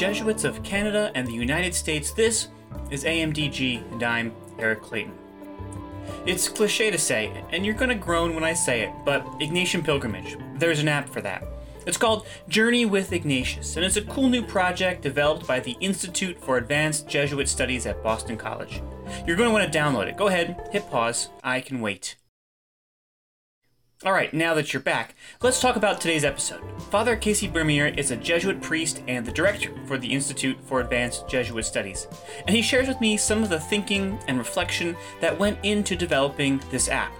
Jesuits of Canada and the United States. This is AMDG, and I'm Eric Clayton. It's cliche to say, and you're gonna groan when I say it, but Ignatian Pilgrimage, there's an app for that. It's called Journey with Ignatius, and it's a cool new project developed by the Institute for Advanced Jesuit Studies at Boston College. You're going to want to download it. Go ahead, hit pause. I can wait. All right, now that you're back, let's talk about today's episode. Father Casey Beaumier is a Jesuit priest and the director for the Institute for Advanced Jesuit Studies, and he shares with me some of the thinking and reflection that went into developing this app.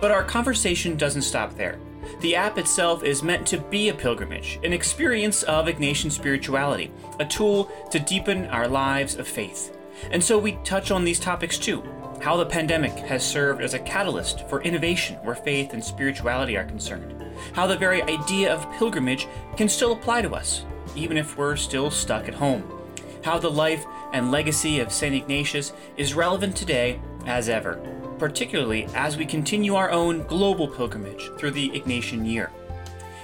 But our conversation doesn't stop there. The app itself is meant to be a pilgrimage, an experience of Ignatian spirituality, a tool to deepen our lives of faith. And so we touch on these topics too how the pandemic has served as a catalyst for innovation where faith and spirituality are concerned, how the very idea of pilgrimage can still apply to us, even if we're still stuck at home, how the life and legacy of St. Ignatius is relevant today as ever, particularly as we continue our own global pilgrimage through the Ignatian year.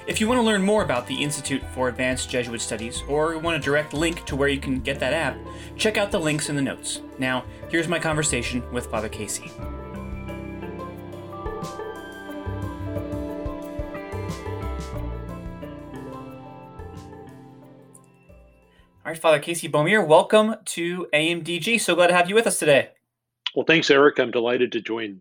If you want to learn more about the Institute for Advanced Jesuit Studies or want a direct link to where you can get that app, check out the links in the notes. Now, here's my conversation with Father Casey. All right, Father Casey Beaumier, welcome to AMDG. So glad to have you with us today. Well, thanks, Eric. I'm delighted to join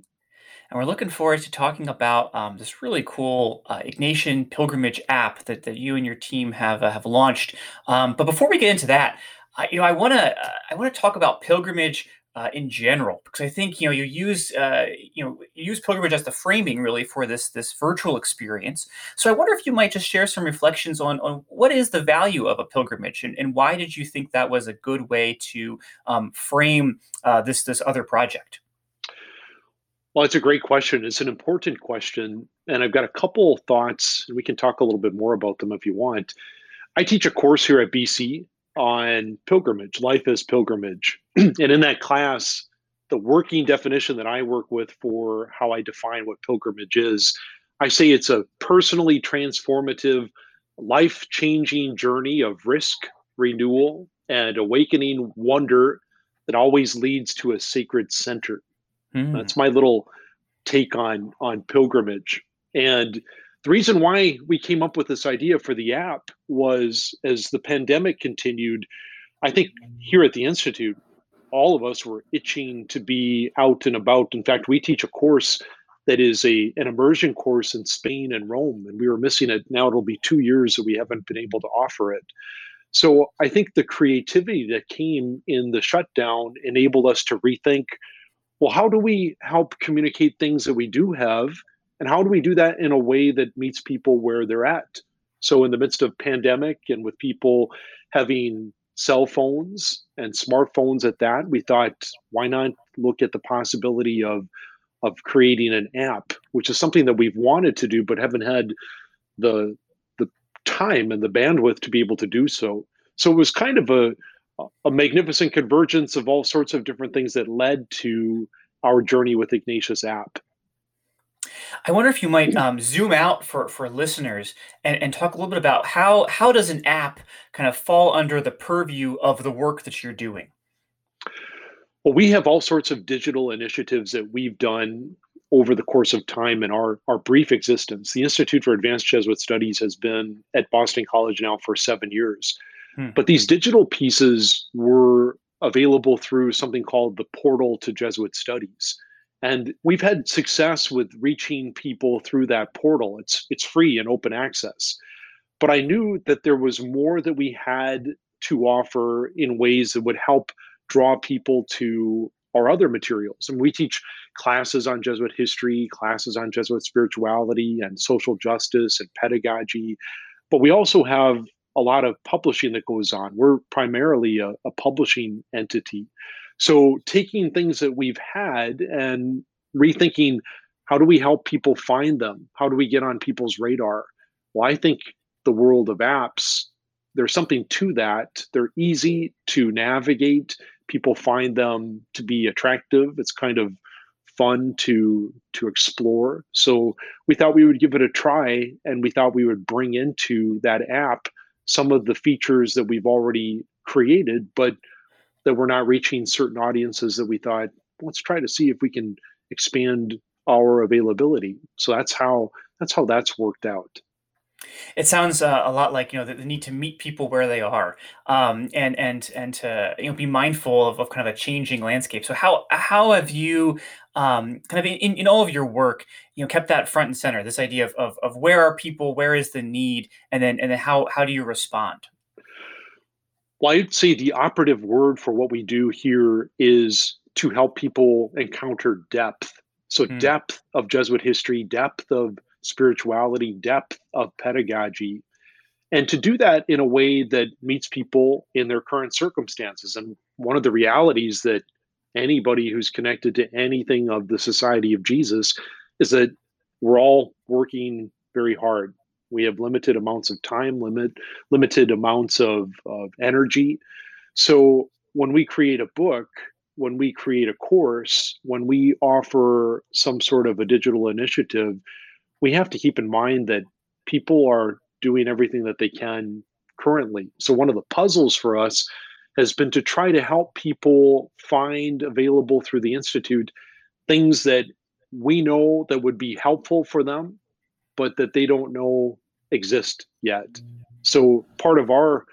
and we're looking forward to talking about um, this really cool uh, Ignatian pilgrimage app that, that you and your team have uh, have launched. Um, but before we get into that, I, you know, I want to uh, I want to talk about pilgrimage uh, in general because I think you know you use uh, you know you use pilgrimage as the framing really for this this virtual experience. So I wonder if you might just share some reflections on on what is the value of a pilgrimage and, and why did you think that was a good way to um, frame uh, this this other project. Well, it's a great question. It's an important question. And I've got a couple thoughts, and we can talk a little bit more about them if you want. I teach a course here at BC on pilgrimage, life as pilgrimage. and in that class, the working definition that I work with for how I define what pilgrimage is, I say it's a personally transformative, life changing journey of risk, renewal, and awakening wonder that always leads to a sacred center. Mm. That's my little take on on pilgrimage. And the reason why we came up with this idea for the app was as the pandemic continued, I think here at the Institute, all of us were itching to be out and about. In fact, we teach a course that is a an immersion course in Spain and Rome, and we were missing it. Now it'll be two years that we haven't been able to offer it. So I think the creativity that came in the shutdown enabled us to rethink well, how do we help communicate things that we do have? And how do we do that in a way that meets people where they're at? So in the midst of pandemic and with people having cell phones and smartphones at that, we thought, why not look at the possibility of of creating an app, which is something that we've wanted to do but haven't had the the time and the bandwidth to be able to do so. So it was kind of a a magnificent convergence of all sorts of different things that led to our journey with Ignatius app. I wonder if you might um, zoom out for, for listeners and, and talk a little bit about how how does an app kind of fall under the purview of the work that you're doing? Well, we have all sorts of digital initiatives that we've done over the course of time in our, our brief existence. The Institute for Advanced Jesuit Studies has been at Boston College now for seven years. Hmm. But these digital pieces were available through something called the Portal to Jesuit Studies. And we've had success with reaching people through that portal. It's it's free and open access. But I knew that there was more that we had to offer in ways that would help draw people to our other materials. And we teach classes on Jesuit history, classes on Jesuit spirituality and social justice and pedagogy. But we also have a lot of publishing that goes on. We're primarily a, a publishing entity. So taking things that we've had and rethinking how do we help people find them? How do we get on people's radar? Well, I think the world of apps, there's something to that. They're easy to navigate. People find them to be attractive. It's kind of fun to to explore. So we thought we would give it a try and we thought we would bring into that app some of the features that we've already created, but that we're not reaching certain audiences that we thought, let's try to see if we can expand our availability. So that's how that's how that's worked out. It sounds uh, a lot like you know the, the, need to meet people where they are, um, and and and to you know be mindful of, of kind of a changing landscape. So how how have you um, kind of in, in all of your work, you know, kept that front and center? This idea of, of of where are people, where is the need, and then and then how how do you respond? Well, I'd say the operative word for what we do here is to help people encounter depth. So mm. depth of Jesuit history, depth of spirituality, depth of pedagogy, and to do that in a way that meets people in their current circumstances. And one of the realities that anybody who's connected to anything of the Society of Jesus is that we're all working very hard. We have limited amounts of time, limit limited amounts of, of energy. So when we create a book, when we create a course, when we offer some sort of a digital initiative, we have to keep in mind that people are doing everything that they can currently. So, one of the puzzles for us has been to try to help people find available through the Institute things that we know that would be helpful for them, but that they don't know exist yet. So, part of our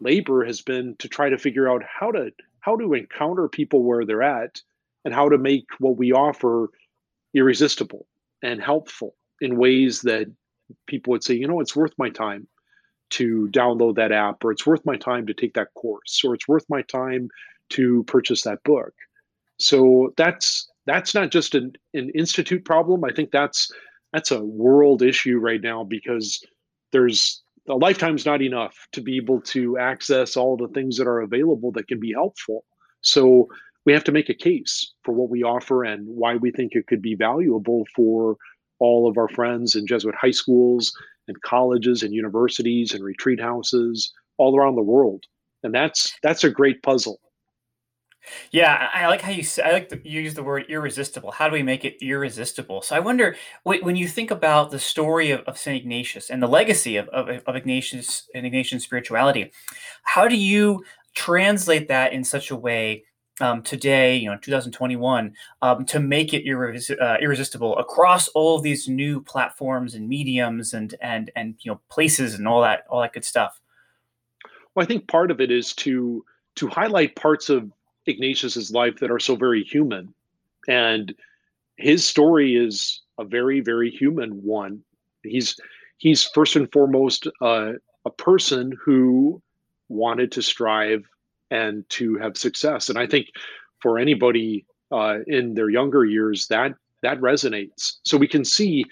labor has been to try to figure out how to how to encounter people where they're at and how to make what we offer irresistible and helpful in ways that people would say, you know, it's worth my time to download that app, or it's worth my time to take that course, or it's worth my time to purchase that book. So that's that's not just an, an institute problem. I think that's that's a world issue right now because there's a lifetime's not enough to be able to access all the things that are available that can be helpful. So we have to make a case for what we offer and why we think it could be valuable for all of our friends in Jesuit high schools and colleges and universities and retreat houses all around the world. And that's that's a great puzzle. Yeah, I like how you say. I like to use the word irresistible. How do we make it irresistible? So I wonder when you think about the story of, of Saint Ignatius and the legacy of, of, of Ignatius and Ignatian spirituality, how do you translate that in such a way um, today, you know, 2021, um, to make it irres- uh, irresistible across all of these new platforms and mediums and and and you know places and all that all that good stuff. Well, I think part of it is to to highlight parts of Ignatius's life that are so very human, and his story is a very very human one. He's he's first and foremost uh, a person who wanted to strive and to have success. And I think for anybody uh, in their younger years, that that resonates. So we can see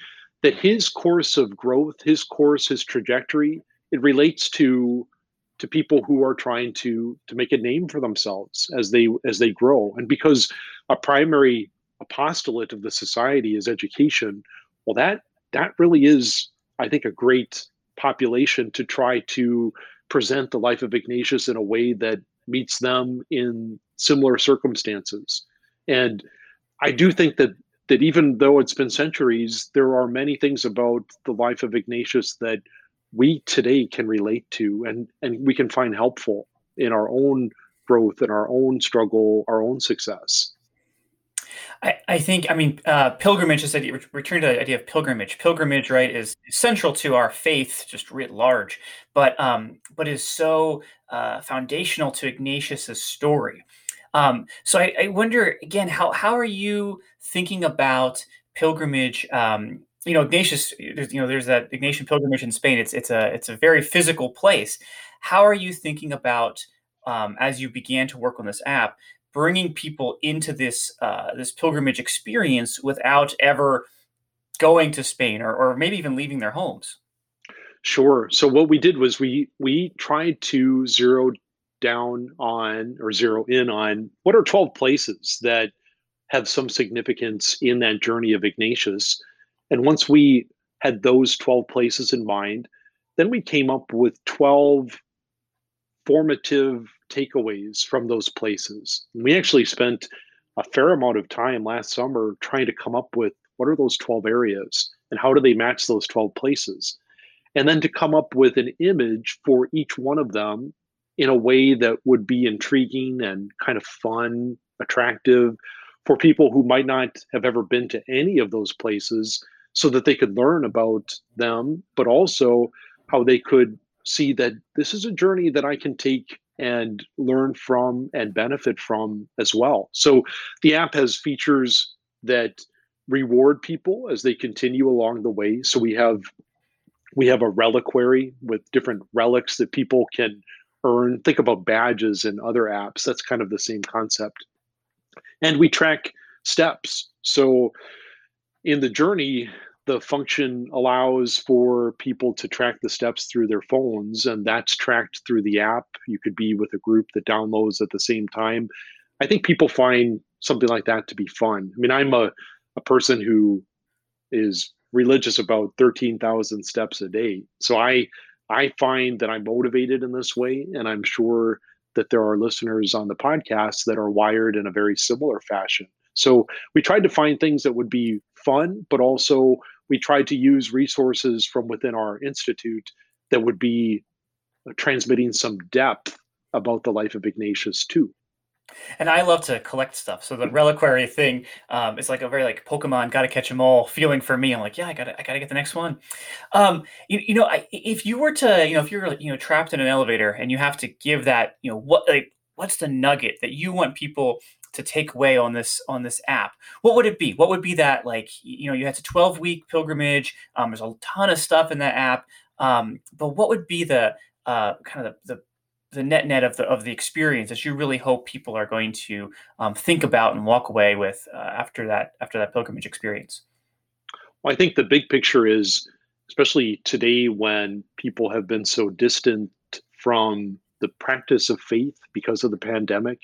that his course of growth, his course, his trajectory, it relates to to people who are trying to to make a name for themselves as they as they grow. And because a primary apostolate of the society is education, well, that that really is, I think, a great population to try to present the life of Ignatius in a way that meets them in similar circumstances. And I do think that that even though it's been centuries, there are many things about the life of Ignatius that we today can relate to and, and we can find helpful in our own growth and our own struggle, our own success. I, I think, I mean, uh, pilgrimage is idea, return to the idea of pilgrimage. Pilgrimage, right, is central to our faith, just writ large, but um, but is so uh, foundational to Ignatius's story. Um, so I, I, wonder again, how how are you thinking about pilgrimage? Um, you know, Ignatius, you know, there's that Ignatian pilgrimage in Spain. It's it's a it's a very physical place. How are you thinking about um, as you began to work on this app? Bringing people into this uh, this pilgrimage experience without ever going to Spain or, or maybe even leaving their homes. Sure. So what we did was we we tried to zero down on or zero in on what are 12 places that have some significance in that journey of Ignatius. And once we had those 12 places in mind, then we came up with 12 formative takeaways from those places. We actually spent a fair amount of time last summer trying to come up with what are those 12 areas and how do they match those 12 places. and then to come up with an image for each one of them in a way that would be intriguing and kind of fun, attractive for people who might not have ever been to any of those places so that they could learn about them, but also how they could see that this is a journey that I can take and learn from and benefit from as well. So the app has features that reward people as they continue along the way. So we have we have a reliquary with different relics that people can earn. Think about badges and other apps. That's kind of the same concept. And we track steps. So in the journey, the function allows for people to track the steps through their phones, and that's tracked through the app. You could be with a group that downloads at the same time. I think people find something like that to be fun. I mean, I'm a, a person who is religious about 13,000 steps a day. So I I find that I'm motivated in this way and I'm sure that there are listeners on the podcast that are wired in a very similar fashion. So we tried to find things that would be fun, but also we tried to use resources from within our institute that would be transmitting some depth about the life of Ignatius too. And I love to collect stuff. So the reliquary thing um, is like a very like Pokemon, gotta catch them all feeling for me. I'm like, yeah, I gotta, I gotta get the next one. Um, you, you know, I, if you were to, you know, if you're, you know, trapped in an elevator and you have to give that, you know, what, like, what's the nugget that you want people to take away on this on this app what would it be what would be that like you know you had a 12 week pilgrimage um, there's a ton of stuff in that app um, but what would be the uh, kind of the, the the net net of the of the experience that you really hope people are going to um, think about and walk away with uh, after that after that pilgrimage experience? Well, I think the big picture is, especially today when people have been so distant from the practice of faith because of the pandemic.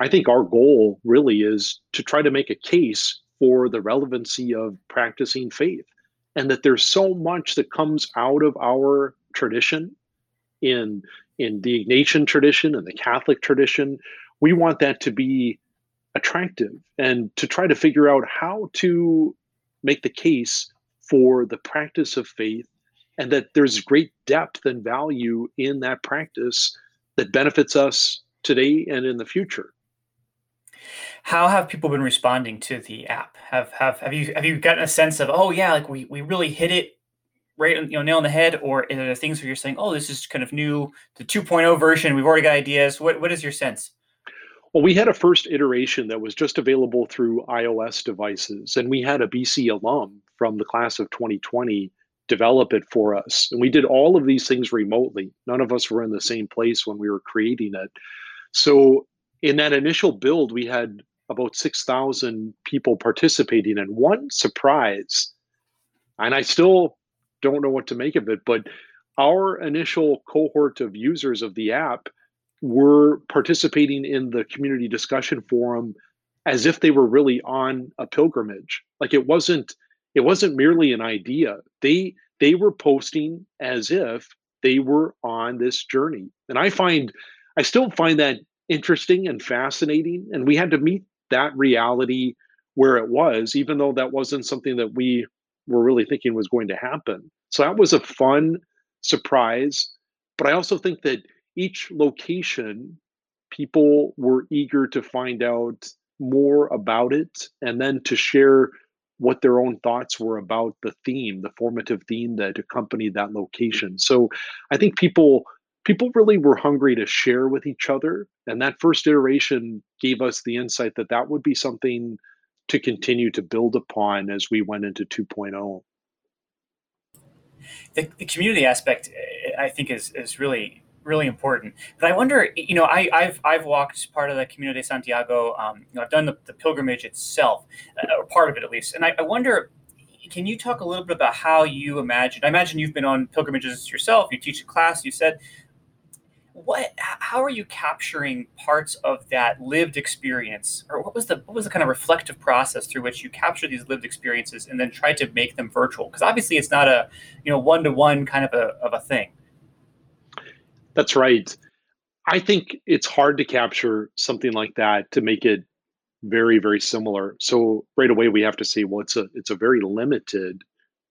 I think our goal really is to try to make a case for the relevancy of practicing faith and that there's so much that comes out of our tradition in in the Ignatian tradition and the Catholic tradition. We want that to be attractive and to try to figure out how to make the case for the practice of faith and that there's great depth and value in that practice that benefits us today and in the future. How have people been responding to the app? Have have have you have you gotten a sense of oh yeah like we we really hit it right you know nail on the head? Or are there things where you're saying oh this is kind of new the 2.0 version we've already got ideas. What what is your sense? Well we had a first iteration that was just available through ios devices and we had a bc alum from the class of 2020 develop it for us. And we did all of these things remotely. None of us were in the same place when we were creating it. So in that initial build we had about 6000 people participating and one surprise and I still don't know what to make of it. But our initial cohort of users of the app were participating in the community discussion forum as if they were really on a pilgrimage. Like it wasn't it wasn't merely an idea. They they were posting as if they were on this journey. And I find I still find that interesting and fascinating. And we had to meet that reality where it was, even though that wasn't something that we were really thinking was going to happen. So that was a fun surprise. But I also think that each location, people were eager to find out more about it and then to share what their own thoughts were about the theme, the formative theme that accompanied that location. So I think people people really were hungry to share with each other and that first iteration gave us the insight that that would be something to continue to build upon as we went into 2.0. The, the community aspect, I think, is is really really important. But I wonder, you know, I, have I've walked part of the Camino de Santiago. Um, you know, I've done the, the pilgrimage itself, uh, or part of it at least. And I, I, wonder, can you talk a little bit about how you imagine? I imagine you've been on pilgrimages yourself. You teach a class. You said what how are you capturing parts of that lived experience? Or what was the what was the kind of reflective process through which you capture these lived experiences and then try to make them virtual? Because obviously it's not a you know one-to-one kind of a, of a thing. That's right. I think it's hard to capture something like that to make it very very similar. So right away we have to say well it's a it's a very limited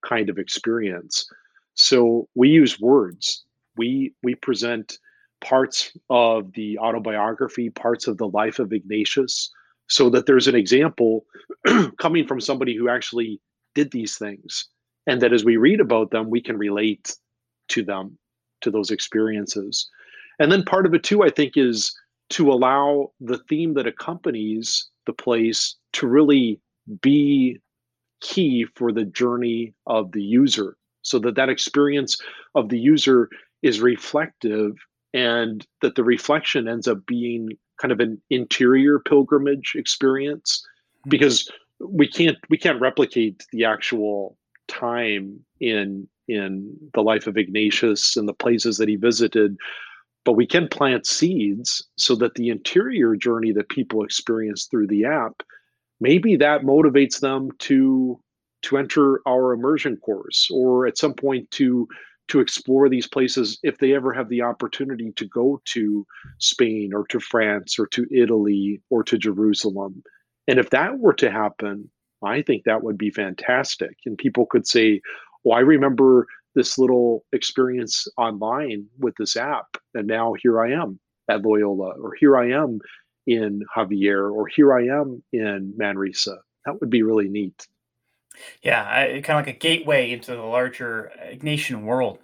kind of experience. So we use words. We we present parts of the autobiography, parts of the life of Ignatius, so that there's an example coming from somebody who actually did these things. And that as we read about them, we can relate to them, to those experiences. And then part of it too, I think, is to allow the theme that accompanies the place to really be key for the journey of the user so that that experience of the user is reflective and that the reflection ends up being kind of an interior pilgrimage experience hmm. because we can't we can't replicate the actual time in in the life of Ignatius and the places that he visited but we can plant seeds so that the interior journey that people experience through the app maybe that motivates them to to enter our immersion course or at some point to to explore these places if they ever have the opportunity to go to Spain or to France or to Italy or to Jerusalem. And if that were to happen, I think that would be fantastic. And people could say, well, I remember this little experience online with this app. And now here I am at Loyola, or here I am in Javier, or here I am in Manresa. That would be really neat. Yeah, kind of like a gateway into the larger Ignatian world.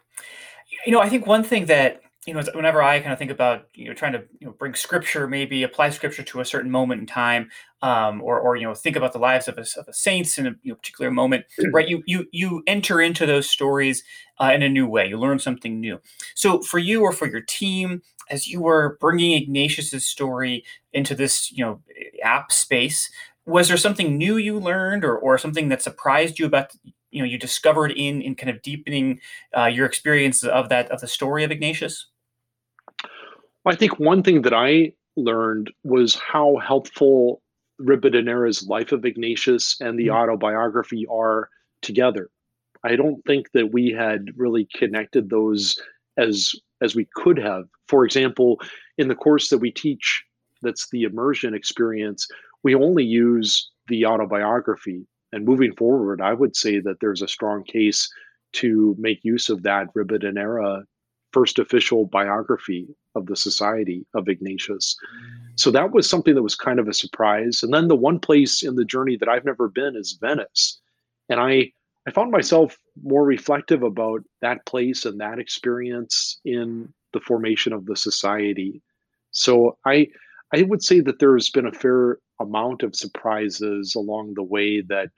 You know, I think one thing that you know, whenever I kind of think about you know trying to you know bring scripture, maybe apply scripture to a certain moment in time, um, or or you know think about the lives of a, of a saints in a you know, particular moment, mm. right? You you you enter into those stories uh, in a new way. You learn something new. So for you or for your team, as you were bringing Ignatius's story into this you know app space, was there something new you learned, or or something that surprised you about you know you discovered in in kind of deepening uh, your experience of that of the story of Ignatius? I think one thing that I learned was how helpful Ribadeneira's Life of Ignatius and the mm-hmm. autobiography are together. I don't think that we had really connected those as as we could have. For example, in the course that we teach, that's the immersion experience, we only use the autobiography. And moving forward, I would say that there's a strong case to make use of that Ribadeneira first official biography of the Society of Ignatius. So that was something that was kind of a surprise. And then the one place in the journey that I've never been is Venice. And I I found myself more reflective about that place and that experience in the formation of the society. So I I would say that there's been a fair amount of surprises along the way that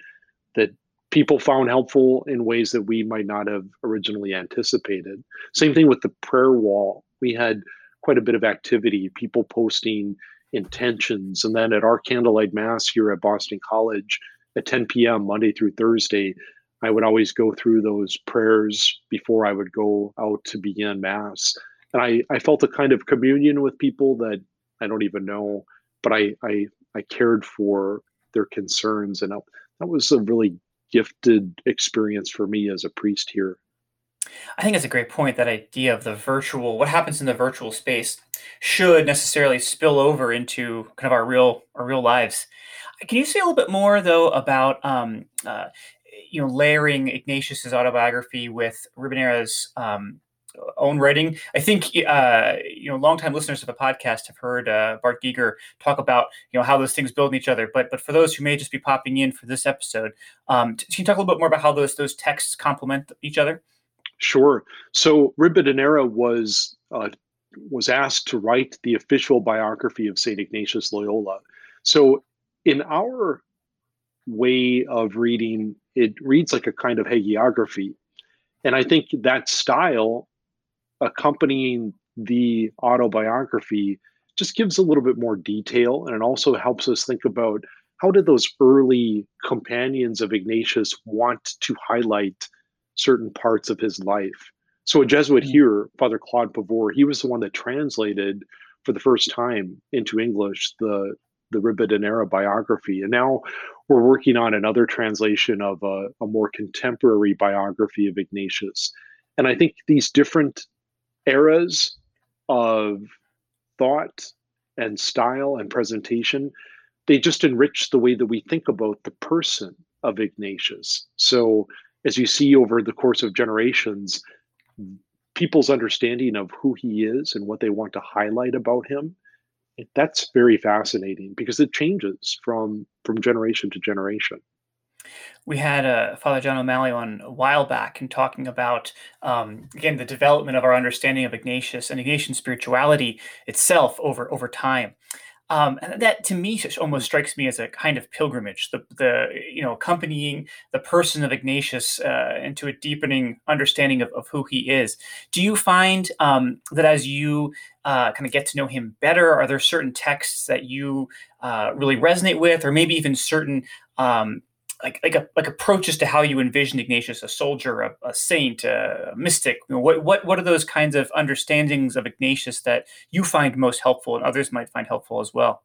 that people found helpful in ways that we might not have originally anticipated. Same thing with the prayer wall. We had quite a bit of activity, people posting intentions. And then at our candlelight mass here at Boston College at 10 p.m., Monday through Thursday, I would always go through those prayers before I would go out to begin mass. And I, I felt a kind of communion with people that I don't even know, but I, I, I cared for their concerns. And that was a really gifted experience for me as a priest here. I think it's a great point. That idea of the virtual, what happens in the virtual space, should necessarily spill over into kind of our real our real lives. Can you say a little bit more though about um, uh, you know layering Ignatius's autobiography with Ribadeneira's um, own writing. I think uh, you know longtime listeners of the podcast have heard uh, Bart Geger talk about you know how those things build in each other. But but for those who may just be popping in for this episode, um, can you talk a little bit more about how those those texts complement each other? Sure. So Ribadeneira was uh, was asked to write the official biography of Saint Ignatius Loyola. So in our way of reading, it reads like a kind of hagiography. And I think that style accompanying the autobiography just gives a little bit more detail and it also helps us think about how did those early companions of Ignatius want to highlight certain parts of his life. So a Jesuit mm-hmm. here, Father Claude Pavur, he was the one that translated for the first time into English the the Ribadeneira biography. And now we're working on another translation of a, a more contemporary biography of Ignatius. And I think these different eras of thought and style and presentation, they just enrich the way that we think about the person of Ignatius. So as you see over the course of generations, people's understanding of who he is and what they want to highlight about him that's very fascinating because it changes from from generation to generation we had uh, Father John O'Malley on a while back and talking about um, again the development of our understanding of Ignatius and Ignatian spirituality itself over over time. Um, and that to me almost strikes me as a kind of pilgrimage, the, the you know accompanying the person of Ignatius uh, into a deepening understanding of, of who he is. Do you find um, that as you uh, kind of get to know him better, are there certain texts that you uh, really resonate with, or maybe even certain um, like like a, like approaches to how you envision Ignatius, a soldier, a, a saint, a mystic. You know, what what what are those kinds of understandings of Ignatius that you find most helpful, and others might find helpful as well?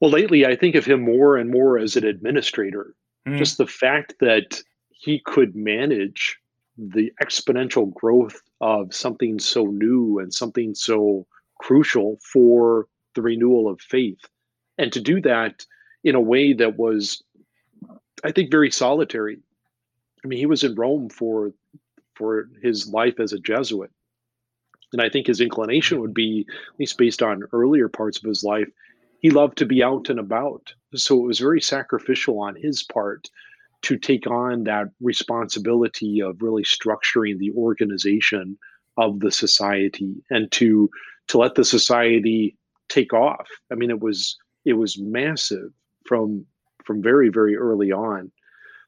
Well, lately I think of him more and more as an administrator. Mm. Just the fact that he could manage the exponential growth of something so new and something so crucial for the renewal of faith, and to do that in a way that was I think very solitary. I mean, he was in Rome for for his life as a Jesuit, and I think his inclination would be, at least based on earlier parts of his life, he loved to be out and about. So it was very sacrificial on his part to take on that responsibility of really structuring the organization of the society and to to let the society take off. I mean, it was it was massive from from very, very early on.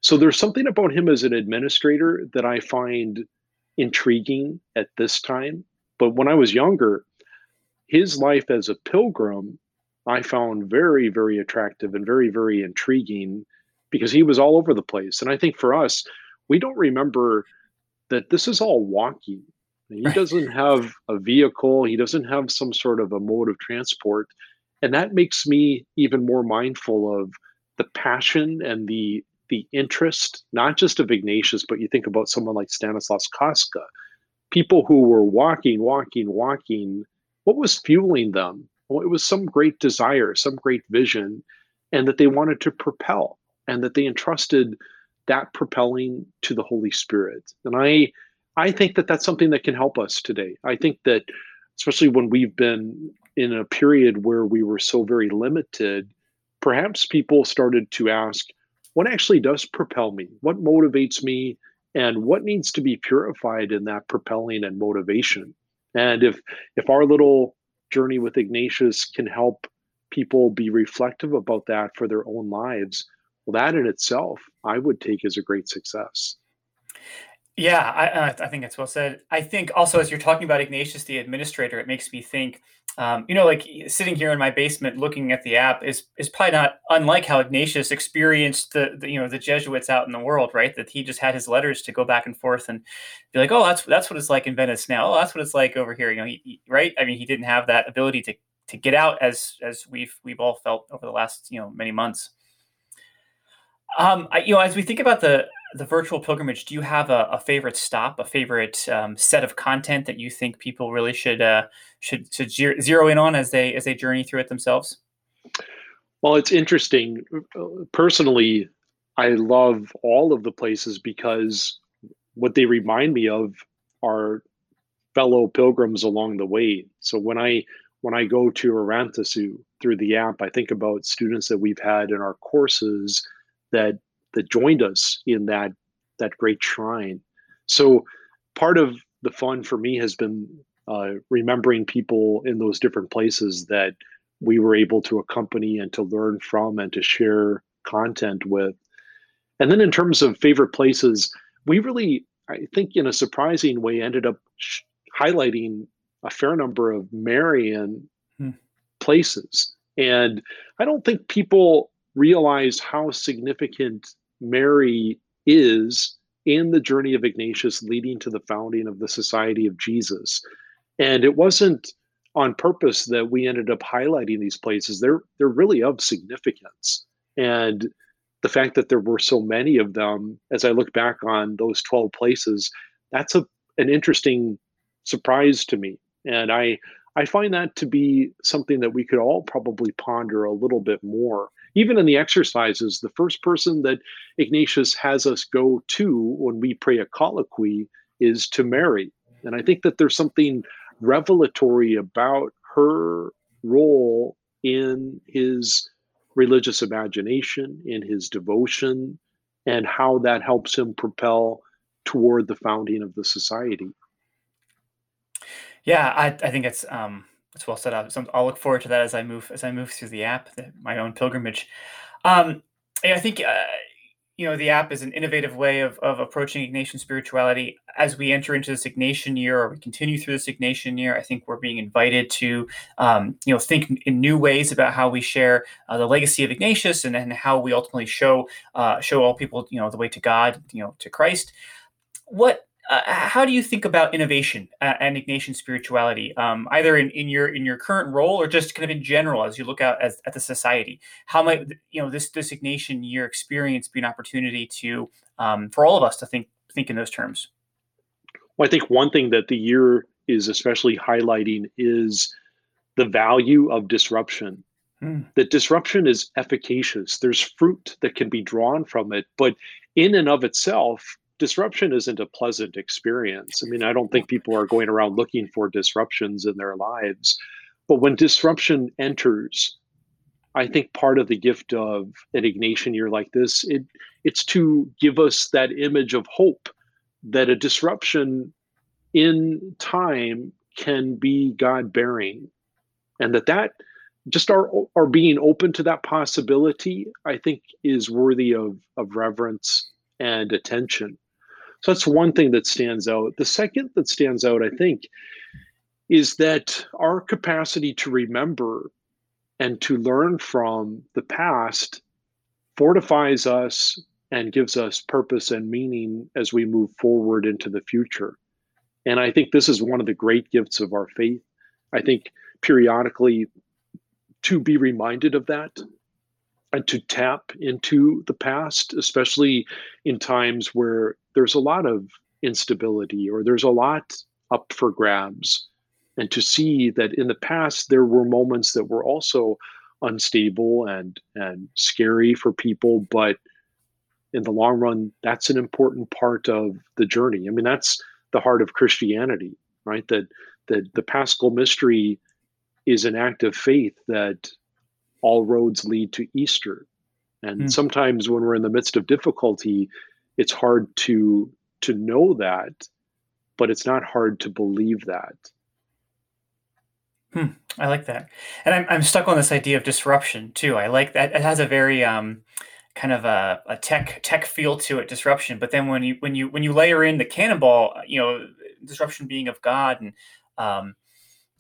So there's something about him as an administrator that I find intriguing at this time. But when I was younger, his life as a pilgrim, I found very, very attractive and very, very intriguing because he was all over the place. And I think for us, we don't remember that this is all walking. He doesn't have a vehicle, he doesn't have some sort of a mode of transport. And that makes me even more mindful of the passion and the the interest, not just of Ignatius, but you think about someone like Stanislas Kostka, people who were walking, walking, walking. What was fueling them? Well, it was some great desire, some great vision, and that they wanted to propel, and that they entrusted that propelling to the Holy Spirit. And I, I think that that's something that can help us today. I think that, especially when we've been in a period where we were so very limited perhaps people started to ask, what actually does propel me? What motivates me? And what needs to be purified in that propelling and motivation? And if if our little journey with Ignatius can help people be reflective about that for their own lives, well, that in itself, I would take as a great success. Yeah, I, I think it's well said. I think also as you're talking about Ignatius, the administrator, it makes me think, um, you know, like sitting here in my basement looking at the app is is probably not unlike how Ignatius experienced the, the you know the Jesuits out in the world, right? That he just had his letters to go back and forth and be like, oh, that's that's what it's like in Venice now. Oh, that's what it's like over here. You know, he, he, right? I mean, he didn't have that ability to to get out as as we've we've all felt over the last you know many months. Um, I, you know, as we think about the the virtual pilgrimage, do you have a, a favorite stop, a favorite um, set of content that you think people really should uh, should should zero in on as they as they journey through it themselves? Well, it's interesting. Personally, I love all of the places because what they remind me of are fellow pilgrims along the way. So when I when I go to Arantzazu through the app, I think about students that we've had in our courses that that joined us in that that great shrine. So part of the fun for me has been uh, remembering people in those different places that we were able to accompany and to learn from and to share content with. And then in terms of favorite places, we really, I think, in a surprising way, ended up sh- highlighting a fair number of Marian hmm. places. And I don't think people realize how significant Mary is in the journey of Ignatius leading to the founding of the Society of Jesus. And it wasn't on purpose that we ended up highlighting these places. They're they're really of significance. And the fact that there were so many of them, as I look back on those 12 places, that's a an interesting surprise to me. And I I find that to be something that we could all probably ponder a little bit more even in the exercises, the first person that Ignatius has us go to when we pray a colloquy is to Mary. And I think that there's something revelatory about her role in his religious imagination, in his devotion, and how that helps him propel toward the founding of the society. Yeah, I, I think it's um, it's well set up. So I'll look forward to that as I move as I move through the app, my own pilgrimage. Um, I think uh, you know the app is an innovative way of, of approaching Ignatian spirituality as we enter into this Ignatian year or we continue through this Ignatian year. I think we're being invited to um, you know think in new ways about how we share uh, the legacy of Ignatius and, and how we ultimately show uh, show all people you know the way to God, you know to Christ. What uh, how do you think about innovation and Ignatian spirituality, um, either in, in your in your current role or just kind of in general as you look out as, at the society? How might you know this this Ignatian year experience be an opportunity to um, for all of us to think think in those terms? Well, I think one thing that the year is especially highlighting is the value of disruption. Hmm. That disruption is efficacious. There's fruit that can be drawn from it, but in and of itself, disruption isn't a pleasant experience. I mean, I don't think people are going around looking for disruptions in their lives. But when disruption enters, I think part of the gift of an Ignatian year like this, it it's to give us that image of hope that a disruption in time can be God bearing. And that that just our our being open to that possibility, I think, is worthy of of reverence and attention. So that's one thing that stands out. The second that stands out, I think, is that our capacity to remember and to learn from the past fortifies us and gives us purpose and meaning as we move forward into the future. And I think this is one of the great gifts of our faith. I think periodically to be reminded of that and to tap into the past, especially in times where there's a lot of instability or there's a lot up for grabs. And to see that in the past there were moments that were also unstable and and scary for people, but in the long run, that's an important part of the journey. I mean, that's the heart of Christianity, right? That that the Paschal mystery is an act of faith that all roads lead to Easter. And mm. sometimes when we're in the midst of difficulty, it's hard to to know that, but it's not hard to believe that. Hmm, I like that, and I'm I'm stuck on this idea of disruption too. I like that it has a very um, kind of a, a tech tech feel to it, disruption. But then when you when you when you layer in the cannonball, you know, disruption being of God and um,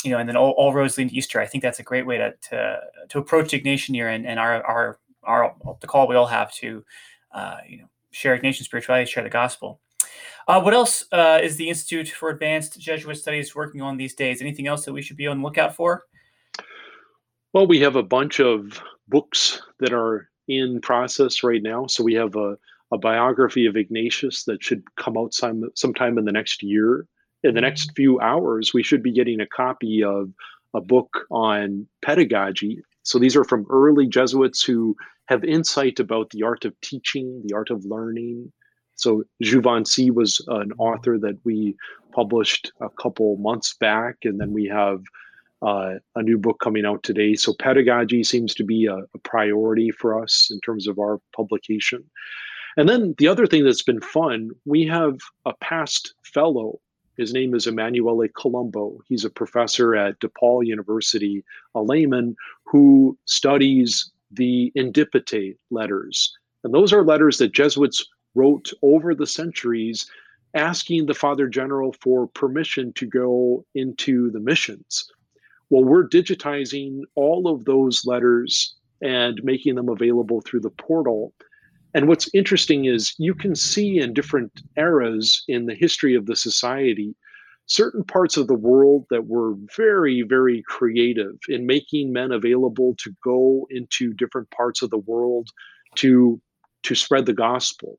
you know, and then all, all roads lead to Easter. I think that's a great way to to, to approach Ignatian year and, and our, our our the call we all have to uh, you know share Ignatian spirituality, share the gospel. Uh, what else uh, is the Institute for Advanced Jesuit Studies working on these days? Anything else that we should be on the lookout for? Well, we have a bunch of books that are in process right now. So we have a, a biography of Ignatius that should come out some, sometime in the next year in the next few hours, we should be getting a copy of a book on pedagogy. So these are from early Jesuits who have insight about the art of teaching, the art of learning. So Jouvency was an author that we published a couple months back, and then we have uh, a new book coming out today. So pedagogy seems to be a, a priority for us in terms of our publication. And then the other thing that's been fun, we have a past fellow his name is Emanuele Colombo. He's a professor at DePaul University, a layman who studies the Indipetae letters. And those are letters that Jesuits wrote over the centuries asking the Father General for permission to go into the missions. Well, we're digitizing all of those letters and making them available through the portal. And what's interesting is you can see in different eras in the history of the society certain parts of the world that were very, very creative in making men available to go into different parts of the world to to spread the gospel.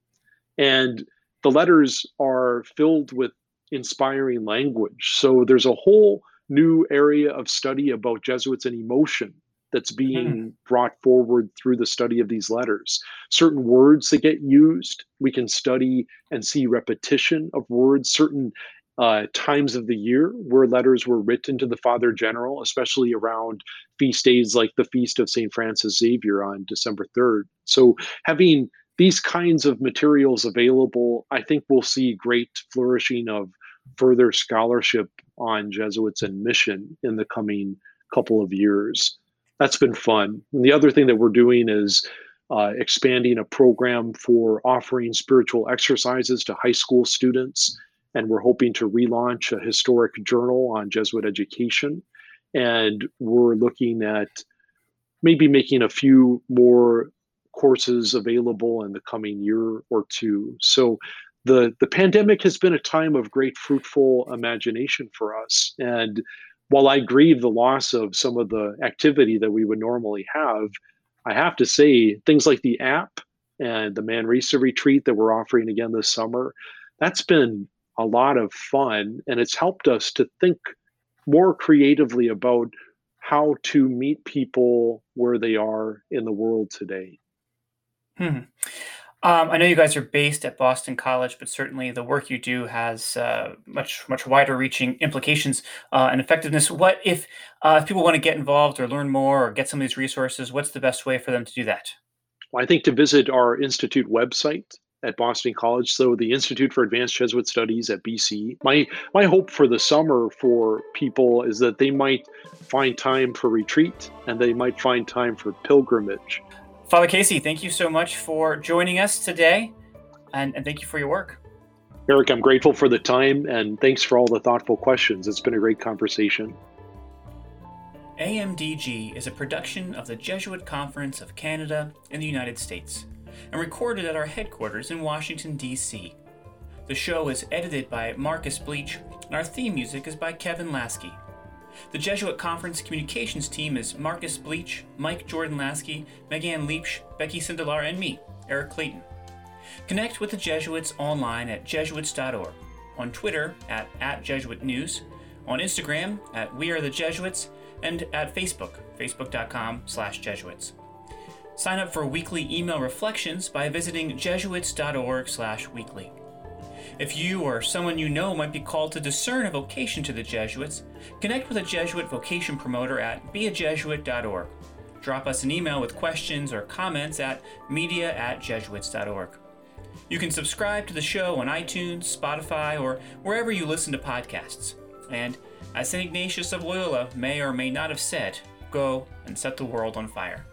And the letters are filled with inspiring language. So there's a whole new area of study about Jesuits and emotion that's being mm. brought forward through the study of these letters. Certain words that get used, we can study and see repetition of words, certain uh, times of the year where letters were written to the Father General, especially around feast days like the Feast of St. Francis Xavier on December 3rd. So, having these kinds of materials available, I think we'll see great flourishing of further scholarship on Jesuits and mission in the coming couple of years. That's been fun. And the other thing that we're doing is uh, expanding a program for offering spiritual exercises to high school students and we're hoping to relaunch a historic journal on Jesuit education. And we're looking at maybe making a few more courses available in the coming year or two. So the the pandemic has been a time of great fruitful imagination for us. And while I grieve the loss of some of the activity that we would normally have, I have to say things like the app and the Manresa retreat that we're offering again this summer, that's been a lot of fun and it's helped us to think more creatively about how to meet people where they are in the world today. Hmm. Um, I know you guys are based at Boston College, but certainly the work you do has uh, much much wider reaching implications uh, and effectiveness. What if uh, if people want to get involved or learn more or get some of these resources? What's the best way for them to do that? Well, I think to visit our institute website, at Boston College, so the Institute for Advanced Jesuit Studies at BC. My my hope for the summer for people is that they might find time for retreat and they might find time for pilgrimage. Father Casey, thank you so much for joining us today and, and thank you for your work. Eric, I'm grateful for the time and thanks for all the thoughtful questions. It's been a great conversation. AMDG is a production of the Jesuit Conference of Canada and the United States and recorded at our headquarters in Washington, D.C. The show is edited by Marcus Bleech, and our theme music is by Kevin Laskey. The Jesuit Conference communications team is Marcus Bleech, Mike Jordan Laskey, Megan Leach, Becky Sindelar, and me, Eric Clayton. Connect with the Jesuits online at jesuits.org, on Twitter at, at Jesuit News, on Instagram at We Are the Jesuits, and at Facebook, facebook.com slash Jesuits. Sign up for weekly email reflections by visiting jesuits.org/weekly. If you or someone you know might be called to discern a vocation to the Jesuits, connect with a Jesuit vocation promoter at beajesuit.org. Drop us an email with questions or comments at media at jesuits.org. You can subscribe to the show on iTunes, Spotify, or wherever you listen to podcasts. And as St. Ignatius of Loyola may or may not have said, go and set the world on fire.